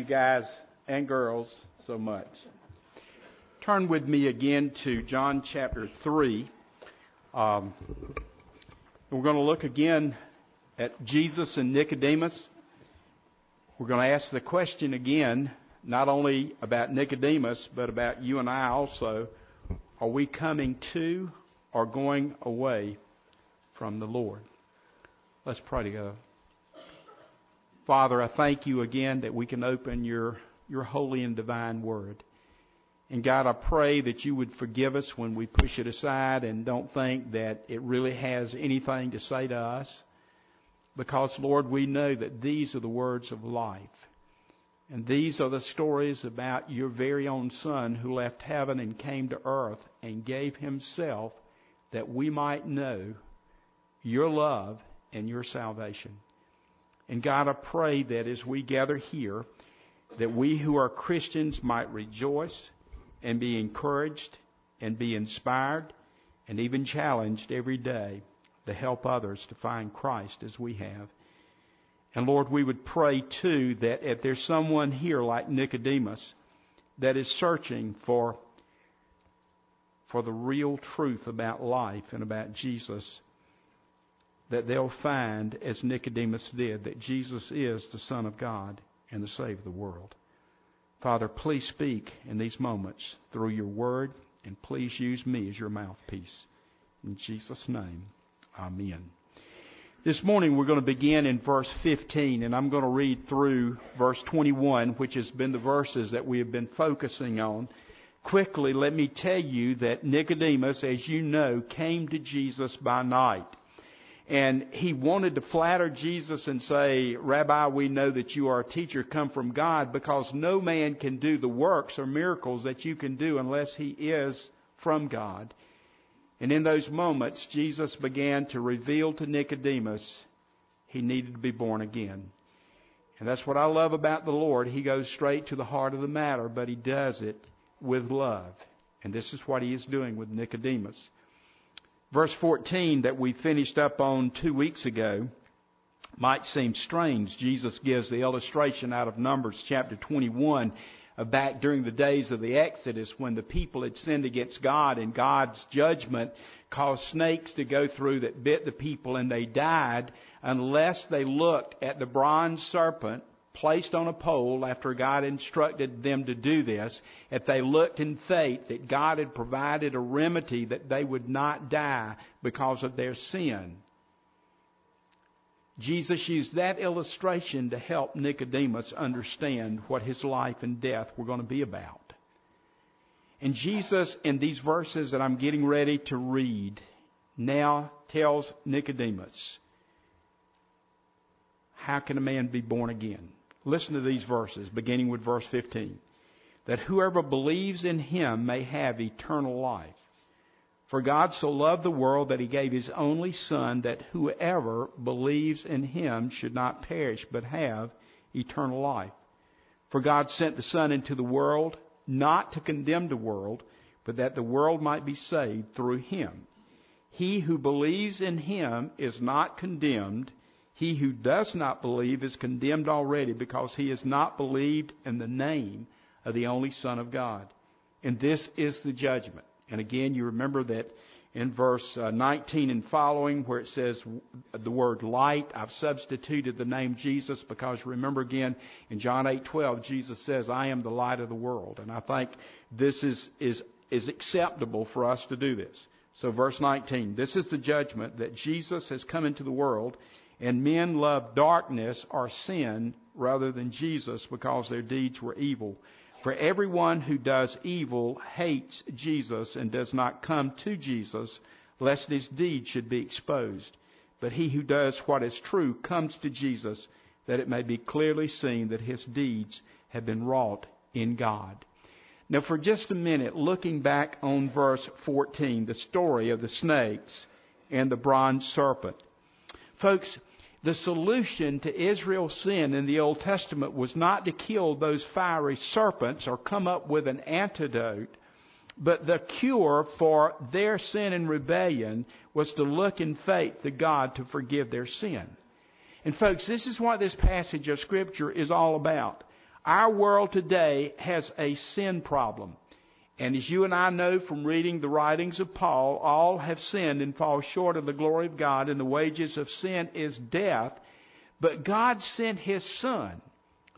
you guys and girls so much. Turn with me again to John chapter 3. Um, we're going to look again at Jesus and Nicodemus. We're going to ask the question again, not only about Nicodemus, but about you and I also. Are we coming to or going away from the Lord? Let's pray together. Father, I thank you again that we can open your, your holy and divine word. And God, I pray that you would forgive us when we push it aside and don't think that it really has anything to say to us. Because, Lord, we know that these are the words of life. And these are the stories about your very own Son who left heaven and came to earth and gave himself that we might know your love and your salvation. And God, I pray that as we gather here, that we who are Christians might rejoice and be encouraged and be inspired and even challenged every day to help others to find Christ as we have. And Lord, we would pray too that if there's someone here like Nicodemus that is searching for for the real truth about life and about Jesus, that they'll find, as Nicodemus did, that Jesus is the Son of God and the Savior of the world. Father, please speak in these moments through your word, and please use me as your mouthpiece. In Jesus' name, Amen. This morning we're going to begin in verse 15, and I'm going to read through verse 21, which has been the verses that we have been focusing on. Quickly, let me tell you that Nicodemus, as you know, came to Jesus by night. And he wanted to flatter Jesus and say, Rabbi, we know that you are a teacher come from God because no man can do the works or miracles that you can do unless he is from God. And in those moments, Jesus began to reveal to Nicodemus he needed to be born again. And that's what I love about the Lord. He goes straight to the heart of the matter, but he does it with love. And this is what he is doing with Nicodemus. Verse 14 that we finished up on two weeks ago might seem strange. Jesus gives the illustration out of Numbers chapter 21 back during the days of the Exodus when the people had sinned against God and God's judgment caused snakes to go through that bit the people and they died unless they looked at the bronze serpent placed on a pole after God instructed them to do this, if they looked in faith that God had provided a remedy that they would not die because of their sin. Jesus used that illustration to help Nicodemus understand what his life and death were going to be about. And Jesus, in these verses that I'm getting ready to read, now tells Nicodemus, How can a man be born again? Listen to these verses, beginning with verse 15. That whoever believes in him may have eternal life. For God so loved the world that he gave his only Son, that whoever believes in him should not perish, but have eternal life. For God sent the Son into the world, not to condemn the world, but that the world might be saved through him. He who believes in him is not condemned he who does not believe is condemned already because he has not believed in the name of the only Son of God. And this is the judgment. And again, you remember that in verse uh, 19 and following where it says the word light, I've substituted the name Jesus because remember again in John 8:12 Jesus says, "I am the light of the world." And I think this is is is acceptable for us to do this. So verse 19, this is the judgment that Jesus has come into the world and men loved darkness or sin rather than Jesus because their deeds were evil. For everyone who does evil hates Jesus and does not come to Jesus, lest his deeds should be exposed. But he who does what is true comes to Jesus, that it may be clearly seen that his deeds have been wrought in God. Now, for just a minute, looking back on verse 14, the story of the snakes and the bronze serpent. Folks, the solution to Israel's sin in the Old Testament was not to kill those fiery serpents or come up with an antidote, but the cure for their sin and rebellion was to look in faith to God to forgive their sin. And folks, this is what this passage of Scripture is all about. Our world today has a sin problem. And as you and I know from reading the writings of Paul, all have sinned and fall short of the glory of God, and the wages of sin is death. But God sent His Son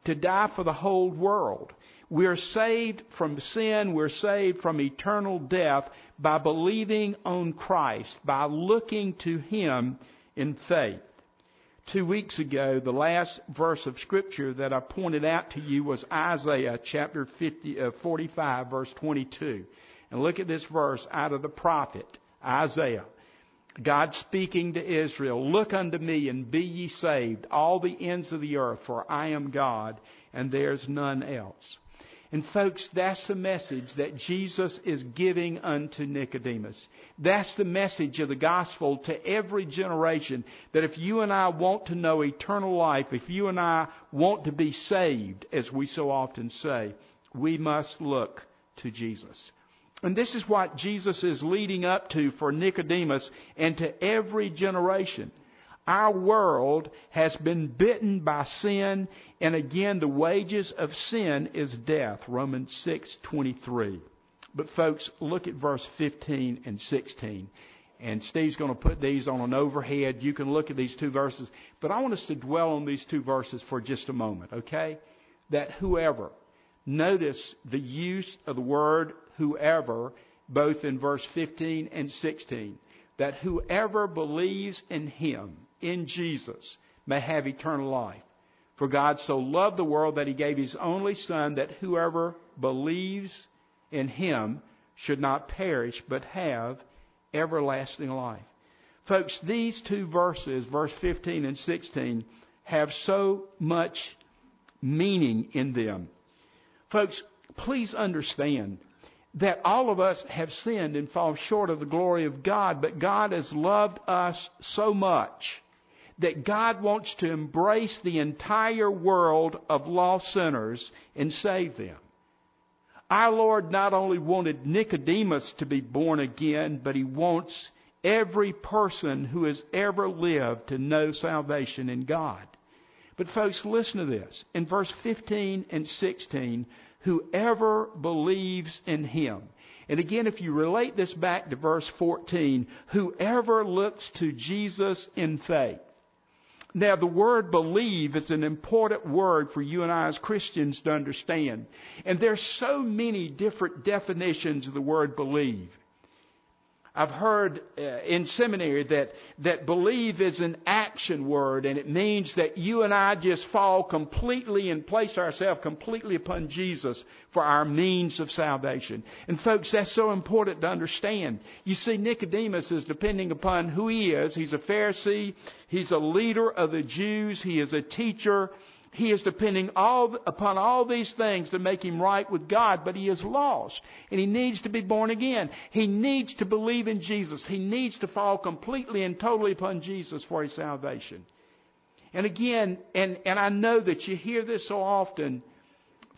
to die for the whole world. We're saved from sin, we're saved from eternal death by believing on Christ, by looking to Him in faith. Two weeks ago, the last verse of Scripture that I pointed out to you was Isaiah chapter 50, uh, 45, verse 22. And look at this verse out of the prophet Isaiah. God speaking to Israel, Look unto me and be ye saved, all the ends of the earth, for I am God, and there's none else. And folks, that's the message that Jesus is giving unto Nicodemus. That's the message of the gospel to every generation that if you and I want to know eternal life, if you and I want to be saved, as we so often say, we must look to Jesus. And this is what Jesus is leading up to for Nicodemus and to every generation. Our world has been bitten by sin, and again, the wages of sin is death. Romans 6:23. But folks, look at verse 15 and 16. And Steve's going to put these on an overhead. You can look at these two verses. But I want us to dwell on these two verses for just a moment, okay? That whoever, notice the use of the word whoever, both in verse 15 and 16. That whoever believes in him, in Jesus may have eternal life. For God so loved the world that he gave his only Son, that whoever believes in him should not perish, but have everlasting life. Folks, these two verses, verse 15 and 16, have so much meaning in them. Folks, please understand that all of us have sinned and fall short of the glory of God, but God has loved us so much that God wants to embrace the entire world of lost sinners and save them. Our Lord not only wanted Nicodemus to be born again, but He wants every person who has ever lived to know salvation in God. But folks, listen to this. In verse 15 and 16, whoever believes in Him. And again, if you relate this back to verse 14, whoever looks to Jesus in faith. Now, the word believe is an important word for you and I as Christians to understand. And there's so many different definitions of the word believe. I've heard uh, in seminary that, that believe is an action word, and it means that you and I just fall completely and place ourselves completely upon Jesus for our means of salvation. And folks, that's so important to understand. You see, Nicodemus is depending upon who he is. He's a Pharisee, he's a leader of the Jews, he is a teacher, he is depending all, upon all these things to make him right with God, but he is lost. And he needs to be born again. He needs to believe in Jesus. He needs to fall completely and totally upon Jesus for his salvation. And again, and, and I know that you hear this so often,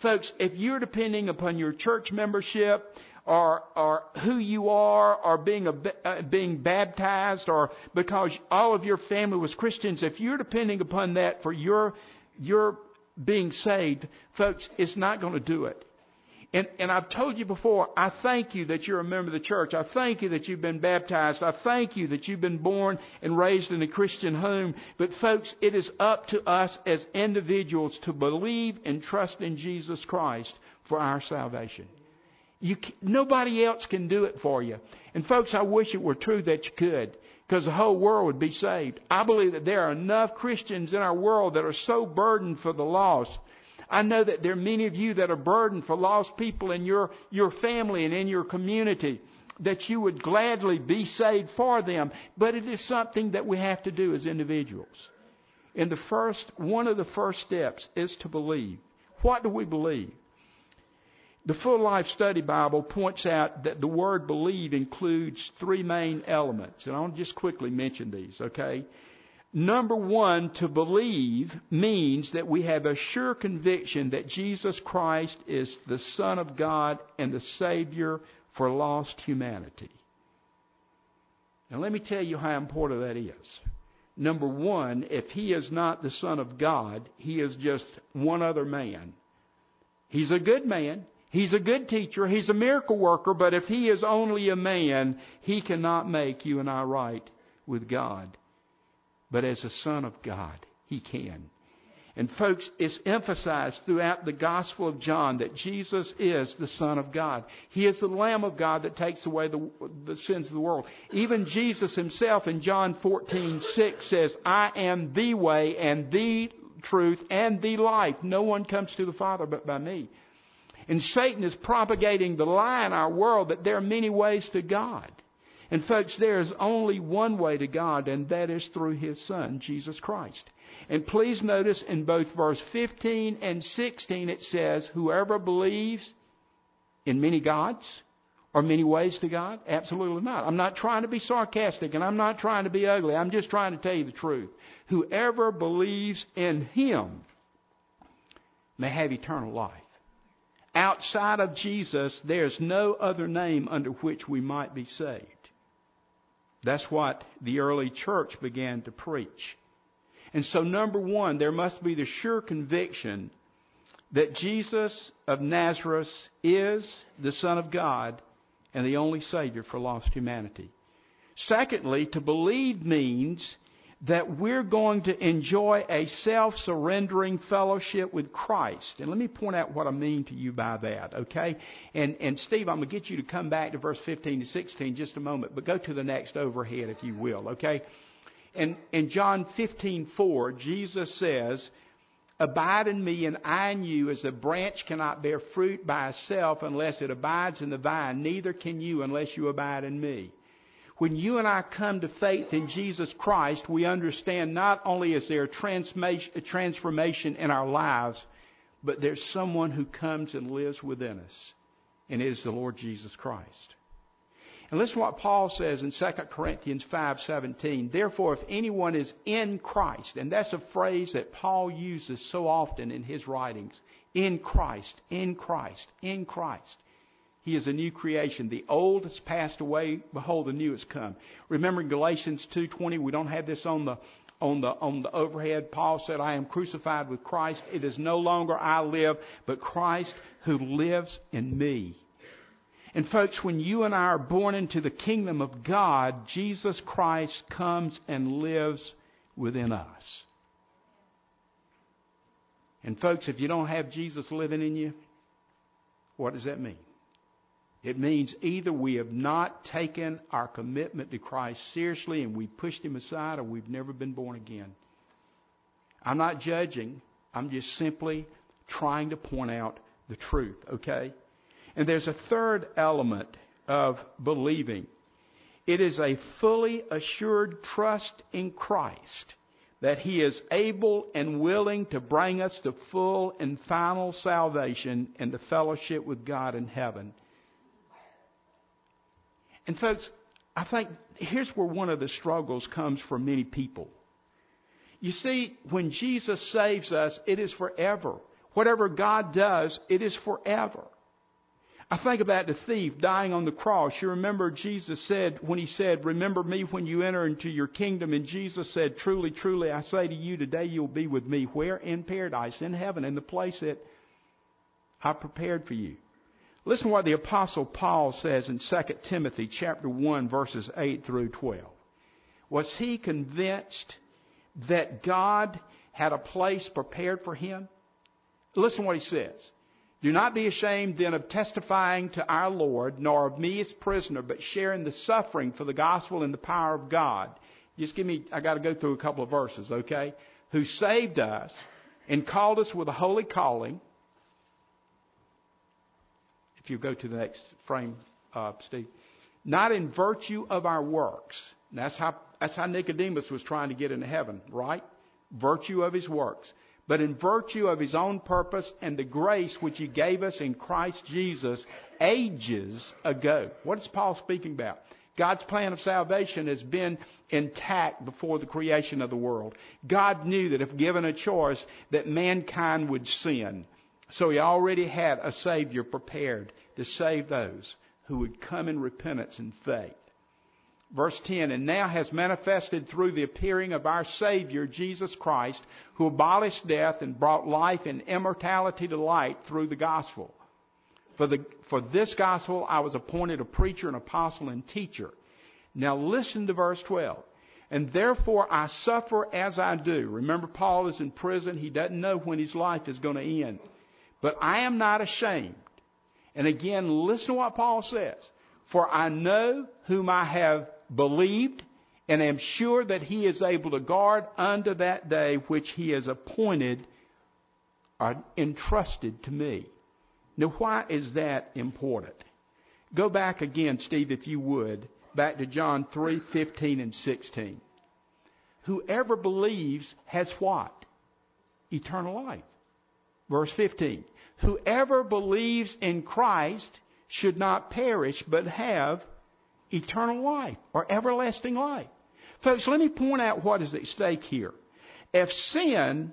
folks, if you're depending upon your church membership, or, or who you are, or being, a, uh, being baptized, or because all of your family was Christians, if you're depending upon that for your your being saved, folks, it's not going to do it. And, and I've told you before, I thank you that you're a member of the church. I thank you that you've been baptized. I thank you that you've been born and raised in a Christian home. But folks, it is up to us as individuals to believe and trust in Jesus Christ for our salvation. You, nobody else can do it for you. And folks, I wish it were true that you could because the whole world would be saved. I believe that there are enough Christians in our world that are so burdened for the lost. I know that there are many of you that are burdened for lost people in your, your family and in your community that you would gladly be saved for them, but it is something that we have to do as individuals. And the first, one of the first steps is to believe. What do we believe? The Full Life Study Bible points out that the word believe includes three main elements, and I'll just quickly mention these, okay? Number one, to believe means that we have a sure conviction that Jesus Christ is the Son of God and the Savior for lost humanity. Now, let me tell you how important that is. Number one, if He is not the Son of God, He is just one other man He's a good man. He's a good teacher. He's a miracle worker. But if he is only a man, he cannot make you and I right with God. But as a son of God, he can. And folks, it's emphasized throughout the Gospel of John that Jesus is the Son of God. He is the Lamb of God that takes away the, the sins of the world. Even Jesus himself in John 14, 6 says, I am the way and the truth and the life. No one comes to the Father but by me. And Satan is propagating the lie in our world that there are many ways to God. And folks, there is only one way to God, and that is through His Son, Jesus Christ. And please notice in both verse 15 and 16 it says, Whoever believes in many gods or many ways to God? Absolutely not. I'm not trying to be sarcastic and I'm not trying to be ugly. I'm just trying to tell you the truth. Whoever believes in Him may have eternal life. Outside of Jesus, there's no other name under which we might be saved. That's what the early church began to preach. And so, number one, there must be the sure conviction that Jesus of Nazareth is the Son of God and the only Savior for lost humanity. Secondly, to believe means that we're going to enjoy a self surrendering fellowship with Christ. And let me point out what I mean to you by that, okay? And, and Steve, I'm going to get you to come back to verse 15 to 16 just a moment, but go to the next overhead if you will, okay? And in John 15:4, Jesus says, Abide in me and I in you, as a branch cannot bear fruit by itself unless it abides in the vine, neither can you unless you abide in me. When you and I come to faith in Jesus Christ, we understand not only is there a transformation in our lives, but there's someone who comes and lives within us, and it is the Lord Jesus Christ. And listen to what Paul says in 2 Corinthians 5:17. Therefore, if anyone is in Christ, and that's a phrase that Paul uses so often in his writings, in Christ, in Christ, in Christ. He is a new creation. The old has passed away, behold the new has come. Remember in Galatians 2:20, we don't have this on the on the on the overhead. Paul said, "I am crucified with Christ. It is no longer I live, but Christ who lives in me." And folks, when you and I are born into the kingdom of God, Jesus Christ comes and lives within us. And folks, if you don't have Jesus living in you, what does that mean? It means either we have not taken our commitment to Christ seriously and we pushed him aside or we've never been born again. I'm not judging. I'm just simply trying to point out the truth, okay? And there's a third element of believing. It is a fully assured trust in Christ that He is able and willing to bring us to full and final salvation and to fellowship with God in heaven. And folks, I think here's where one of the struggles comes for many people. You see, when Jesus saves us, it is forever. Whatever God does, it is forever. I think about the thief dying on the cross. You remember Jesus said, when he said, Remember me when you enter into your kingdom. And Jesus said, Truly, truly, I say to you, today you'll be with me. Where? In paradise, in heaven, in the place that I prepared for you. Listen what the apostle Paul says in 2 Timothy chapter 1 verses 8 through 12. Was he convinced that God had a place prepared for him? Listen what he says. Do not be ashamed then of testifying to our Lord, nor of me as prisoner, but share in the suffering for the gospel and the power of God. Just give me, I got to go through a couple of verses, okay? Who saved us and called us with a holy calling. If you go to the next frame, uh, Steve. Not in virtue of our works. that's how, that's how Nicodemus was trying to get into heaven, right? Virtue of his works but in virtue of his own purpose and the grace which he gave us in Christ Jesus ages ago. What is Paul speaking about? God's plan of salvation has been intact before the creation of the world. God knew that if given a choice that mankind would sin. So he already had a savior prepared to save those who would come in repentance and faith. Verse 10, and now has manifested through the appearing of our Savior, Jesus Christ, who abolished death and brought life and immortality to light through the gospel. For, the, for this gospel I was appointed a preacher, an apostle, and teacher. Now listen to verse 12. And therefore I suffer as I do. Remember, Paul is in prison. He doesn't know when his life is going to end. But I am not ashamed. And again, listen to what Paul says. For I know whom I have believed, and am sure that he is able to guard unto that day which he has appointed or entrusted to me. Now, why is that important? Go back again, Steve, if you would, back to John 3 15 and 16. Whoever believes has what? Eternal life. Verse 15. Whoever believes in Christ should not perish, but have eternal life or everlasting life. Folks, let me point out what is at stake here. If sin,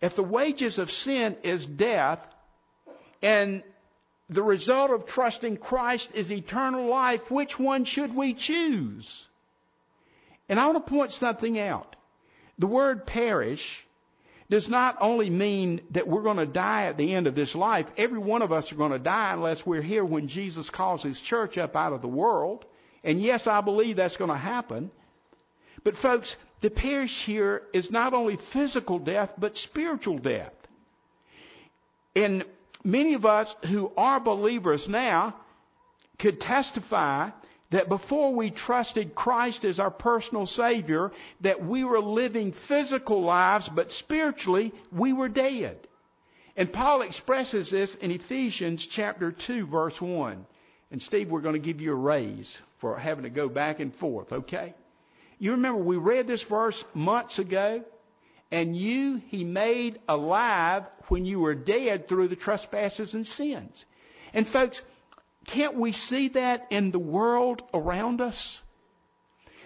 if the wages of sin is death, and the result of trusting Christ is eternal life, which one should we choose? And I want to point something out. The word perish does not only mean that we're going to die at the end of this life. Every one of us are going to die unless we're here when Jesus calls his church up out of the world. And yes, I believe that's going to happen. But folks, the perish here is not only physical death, but spiritual death. And many of us who are believers now could testify that before we trusted Christ as our personal Savior, that we were living physical lives, but spiritually we were dead. And Paul expresses this in Ephesians chapter 2 verse 1. And Steve, we're going to give you a raise for having to go back and forth, okay? You remember we read this verse months ago? And you he made alive when you were dead through the trespasses and sins. And folks, can't we see that in the world around us?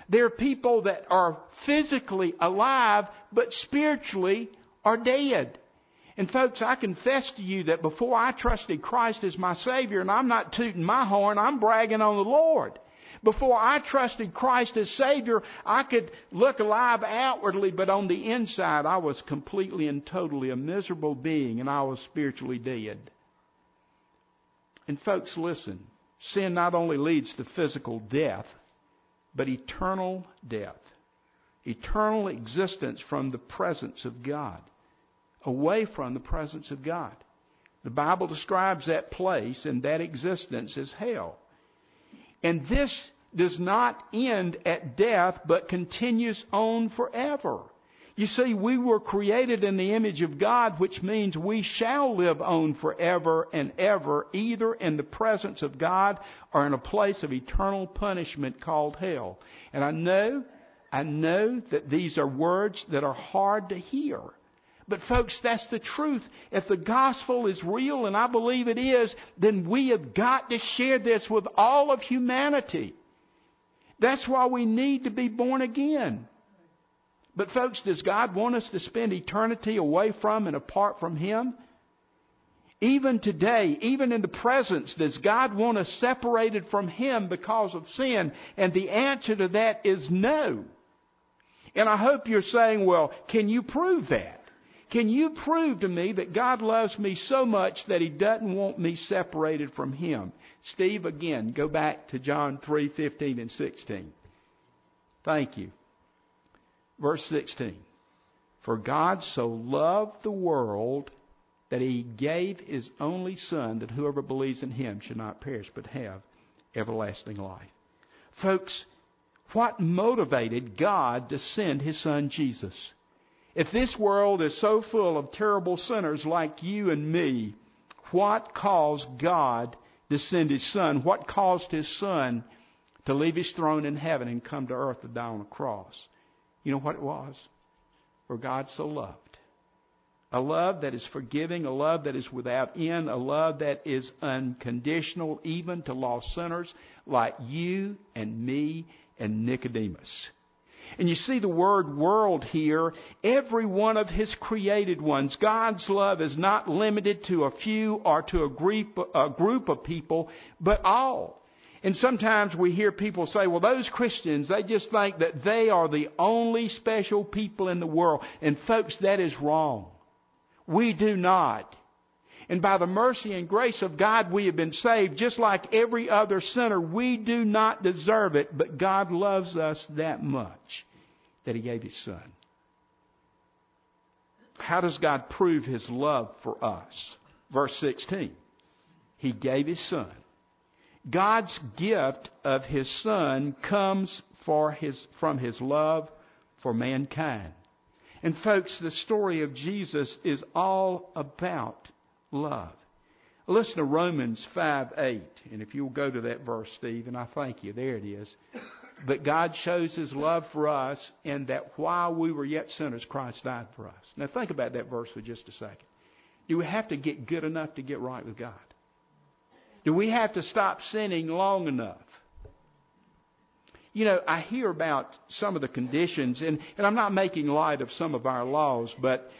There are people that are physically alive, but spiritually are dead. And folks, I confess to you that before I trusted Christ as my Savior, and I'm not tooting my horn, I'm bragging on the Lord. Before I trusted Christ as Savior, I could look alive outwardly, but on the inside, I was completely and totally a miserable being, and I was spiritually dead. And folks, listen. Sin not only leads to physical death, but eternal death. Eternal existence from the presence of God. Away from the presence of God. The Bible describes that place and that existence as hell. And this does not end at death, but continues on forever. You see, we were created in the image of God, which means we shall live on forever and ever, either in the presence of God or in a place of eternal punishment called hell. And I know, I know that these are words that are hard to hear. But folks, that's the truth. If the gospel is real, and I believe it is, then we have got to share this with all of humanity. That's why we need to be born again. But, folks, does God want us to spend eternity away from and apart from Him? Even today, even in the presence, does God want us separated from Him because of sin? And the answer to that is no. And I hope you're saying, well, can you prove that? Can you prove to me that God loves me so much that He doesn't want me separated from Him? Steve, again, go back to John 3 15 and 16. Thank you. Verse 16. For God so loved the world that he gave his only Son, that whoever believes in him should not perish but have everlasting life. Folks, what motivated God to send his Son Jesus? If this world is so full of terrible sinners like you and me, what caused God to send his Son? What caused his Son to leave his throne in heaven and come to earth to die on a cross? You know what it was? For God so loved. A love that is forgiving, a love that is without end, a love that is unconditional even to lost sinners like you and me and Nicodemus. And you see the word world here, every one of his created ones. God's love is not limited to a few or to a group, a group of people, but all. And sometimes we hear people say, well, those Christians, they just think that they are the only special people in the world. And folks, that is wrong. We do not. And by the mercy and grace of God, we have been saved just like every other sinner. We do not deserve it, but God loves us that much that He gave His Son. How does God prove His love for us? Verse 16. He gave His Son God's gift of His Son comes his, from His love for mankind. And folks, the story of Jesus is all about love. Listen to Romans 5 8. And if you'll go to that verse, Steve, and I thank you, there it is. But God shows His love for us, and that while we were yet sinners, Christ died for us. Now think about that verse for just a second. Do we have to get good enough to get right with God? Do we have to stop sinning long enough? You know, I hear about some of the conditions, and, and I'm not making light of some of our laws, but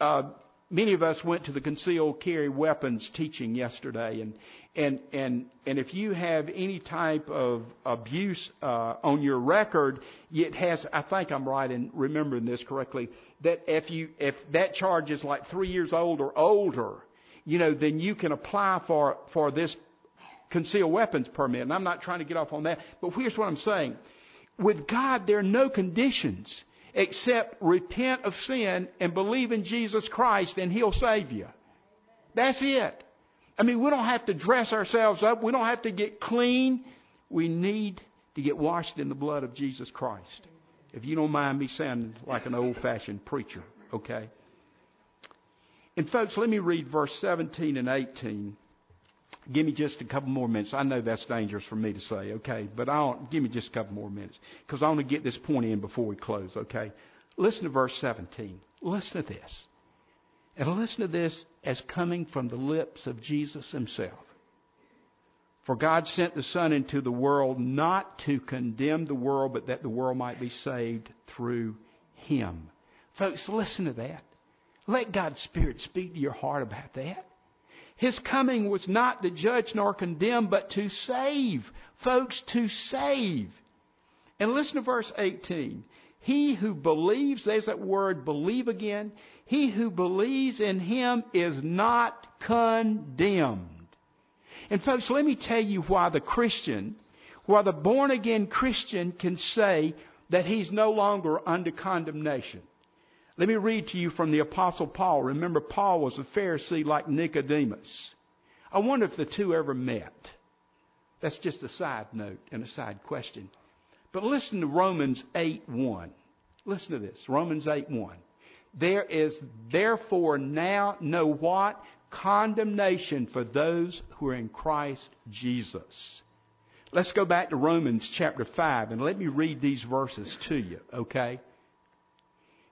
uh, many of us went to the concealed carry weapons teaching yesterday, and and and and if you have any type of abuse uh, on your record, it has. I think I'm right in remembering this correctly. That if you if that charge is like three years old or older, you know, then you can apply for, for this concealed weapons permit. And I'm not trying to get off on that. But here's what I'm saying. With God, there are no conditions except repent of sin and believe in Jesus Christ and He'll save you. That's it. I mean, we don't have to dress ourselves up. We don't have to get clean. We need to get washed in the blood of Jesus Christ. If you don't mind me sounding like an old fashioned preacher, okay? And folks, let me read verse 17 and 18. Give me just a couple more minutes. I know that's dangerous for me to say, okay, but I'll give me just a couple more minutes because I want to get this point in before we close, okay? Listen to verse 17. Listen to this. And listen to this as coming from the lips of Jesus himself. For God sent the Son into the world not to condemn the world, but that the world might be saved through him. Folks, listen to that. Let God's Spirit speak to your heart about that. His coming was not to judge nor condemn, but to save. Folks, to save. And listen to verse 18. He who believes, there's that word believe again. He who believes in him is not condemned. And folks, let me tell you why the Christian, why the born again Christian can say that he's no longer under condemnation. Let me read to you from the Apostle Paul. Remember, Paul was a Pharisee like Nicodemus. I wonder if the two ever met. That's just a side note and a side question. But listen to Romans 8 1. Listen to this Romans 8 1. There is therefore now no what? Condemnation for those who are in Christ Jesus. Let's go back to Romans chapter 5 and let me read these verses to you, okay?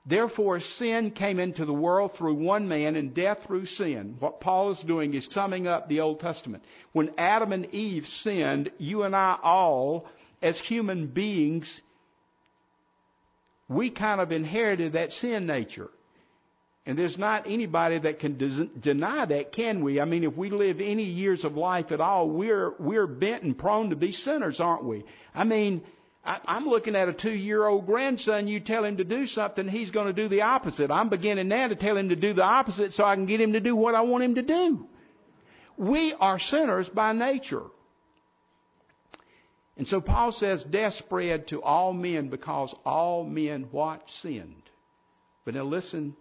Therefore, sin came into the world through one man and death through sin. What Paul is doing is summing up the Old Testament. When Adam and Eve sinned, you and I all, as human beings, we kind of inherited that sin nature. And there's not anybody that can des- deny that, can we? I mean, if we live any years of life at all, we're, we're bent and prone to be sinners, aren't we? I mean, I'm looking at a two year old grandson. You tell him to do something, he's going to do the opposite. I'm beginning now to tell him to do the opposite so I can get him to do what I want him to do. We are sinners by nature. And so Paul says death spread to all men because all men what sinned. But now listen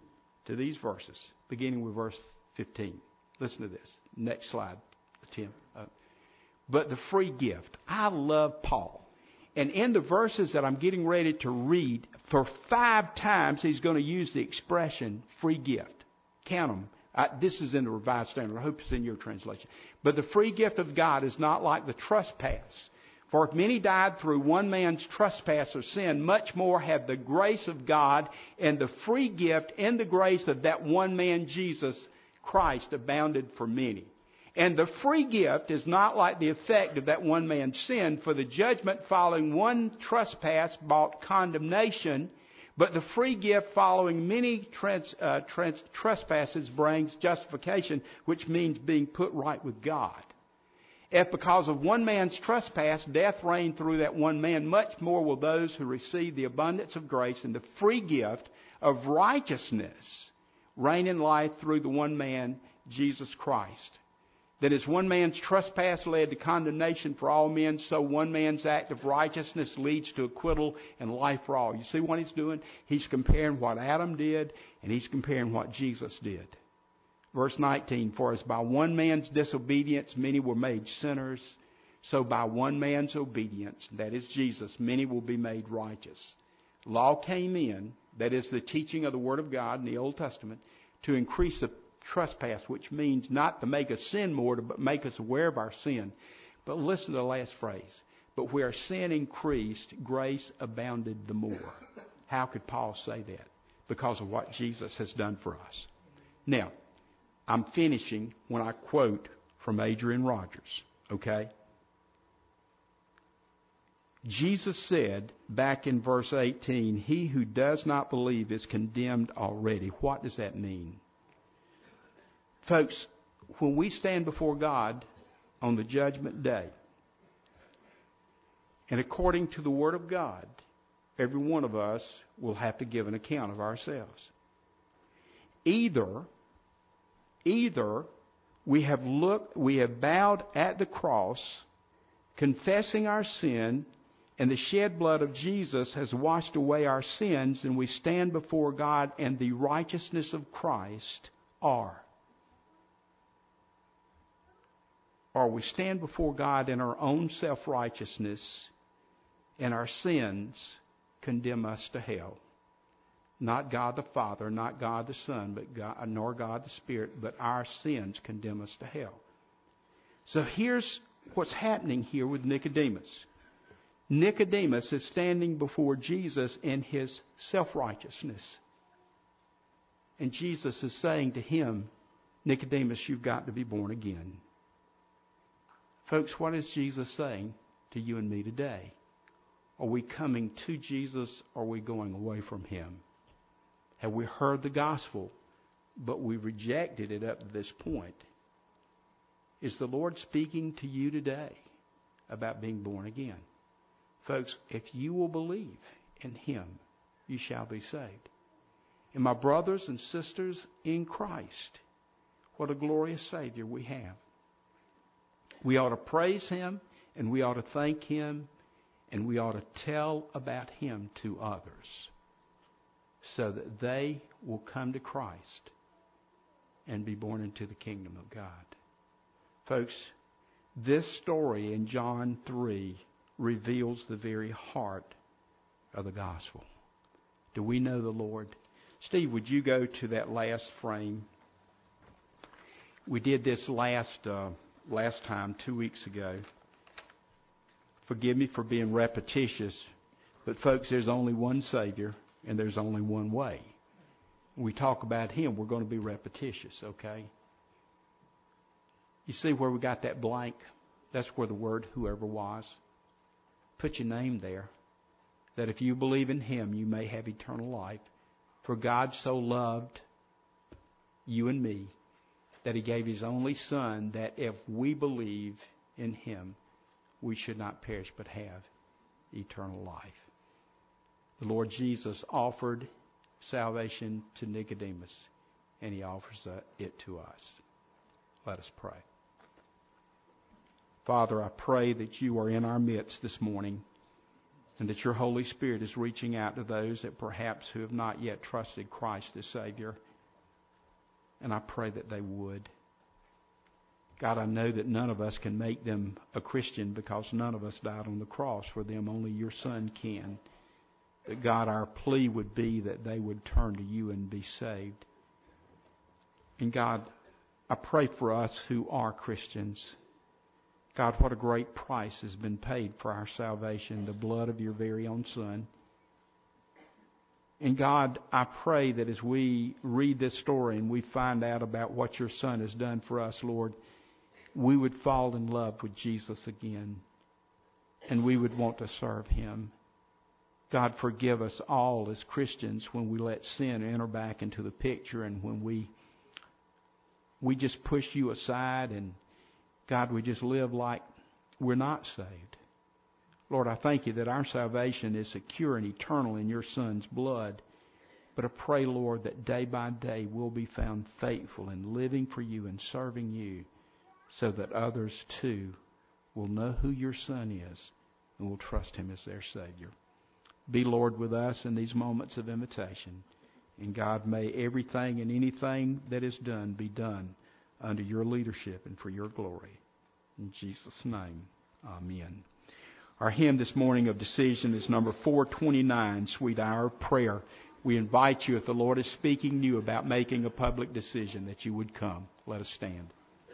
to these verses, beginning with verse 15. Listen to this. Next slide, Tim. Uh, but the free gift. I love Paul. And in the verses that I'm getting ready to read, for five times he's going to use the expression free gift. Count them. I, this is in the Revised Standard. I hope it's in your translation. But the free gift of God is not like the trespass. For if many died through one man's trespass or sin, much more have the grace of God and the free gift and the grace of that one man, Jesus Christ, abounded for many. And the free gift is not like the effect of that one man's sin, for the judgment following one trespass brought condemnation, but the free gift following many trans, uh, trans, trespasses brings justification, which means being put right with God. If because of one man's trespass death reigned through that one man, much more will those who receive the abundance of grace and the free gift of righteousness reign in life through the one man, Jesus Christ. That as one man's trespass led to condemnation for all men, so one man's act of righteousness leads to acquittal and life for all. You see what he's doing? He's comparing what Adam did and he's comparing what Jesus did. Verse 19, For as by one man's disobedience many were made sinners, so by one man's obedience, that is Jesus, many will be made righteous. Law came in, that is the teaching of the Word of God in the Old Testament, to increase the trespass, which means not to make us sin more, but make us aware of our sin. But listen to the last phrase. But where sin increased, grace abounded the more. How could Paul say that? Because of what Jesus has done for us. Now, I'm finishing when I quote from Adrian Rogers, okay? Jesus said back in verse 18, He who does not believe is condemned already. What does that mean? Folks, when we stand before God on the judgment day, and according to the Word of God, every one of us will have to give an account of ourselves. Either, either we have looked, we have bowed at the cross, confessing our sin, and the shed blood of Jesus has washed away our sins, and we stand before God, and the righteousness of Christ are or we stand before God in our own self righteousness and our sins condemn us to hell. Not God the Father, not God the Son, but God, nor God the Spirit, but our sins condemn us to hell. So here's what's happening here with Nicodemus. Nicodemus is standing before Jesus in his self righteousness. And Jesus is saying to him, Nicodemus, you've got to be born again. Folks, what is Jesus saying to you and me today? Are we coming to Jesus or are we going away from him? Have we heard the gospel, but we rejected it up to this point? Is the Lord speaking to you today about being born again? Folks, if you will believe in him, you shall be saved. And my brothers and sisters in Christ, what a glorious Savior we have. We ought to praise Him and we ought to thank Him and we ought to tell about Him to others so that they will come to Christ and be born into the kingdom of God. Folks, this story in John 3 reveals the very heart of the gospel. Do we know the Lord? Steve, would you go to that last frame? We did this last. Uh, last time, two weeks ago. Forgive me for being repetitious, but folks, there's only one Savior and there's only one way. When we talk about Him, we're going to be repetitious, okay? You see where we got that blank? That's where the word whoever was. Put your name there. That if you believe in Him, you may have eternal life. For God so loved you and me that he gave his only Son, that if we believe in him, we should not perish but have eternal life. The Lord Jesus offered salvation to Nicodemus, and he offers it to us. Let us pray. Father, I pray that you are in our midst this morning and that your Holy Spirit is reaching out to those that perhaps who have not yet trusted Christ as Savior. And I pray that they would. God, I know that none of us can make them a Christian because none of us died on the cross for them. Only your Son can. But God, our plea would be that they would turn to you and be saved. And God, I pray for us who are Christians. God, what a great price has been paid for our salvation, the blood of your very own Son. And God, I pray that as we read this story and we find out about what your Son has done for us, Lord, we would fall in love with Jesus again and we would want to serve Him. God, forgive us all as Christians when we let sin enter back into the picture and when we we just push you aside and God, we just live like we're not saved. Lord, I thank you that our salvation is secure and eternal in your Son's blood. But I pray, Lord, that day by day we'll be found faithful in living for you and serving you so that others too will know who your Son is and will trust him as their Savior. Be, Lord, with us in these moments of invitation. And God, may everything and anything that is done be done under your leadership and for your glory. In Jesus' name, amen. Our hymn this morning of decision is number 429, Sweet Hour of Prayer. We invite you, if the Lord is speaking to you about making a public decision, that you would come. Let us stand.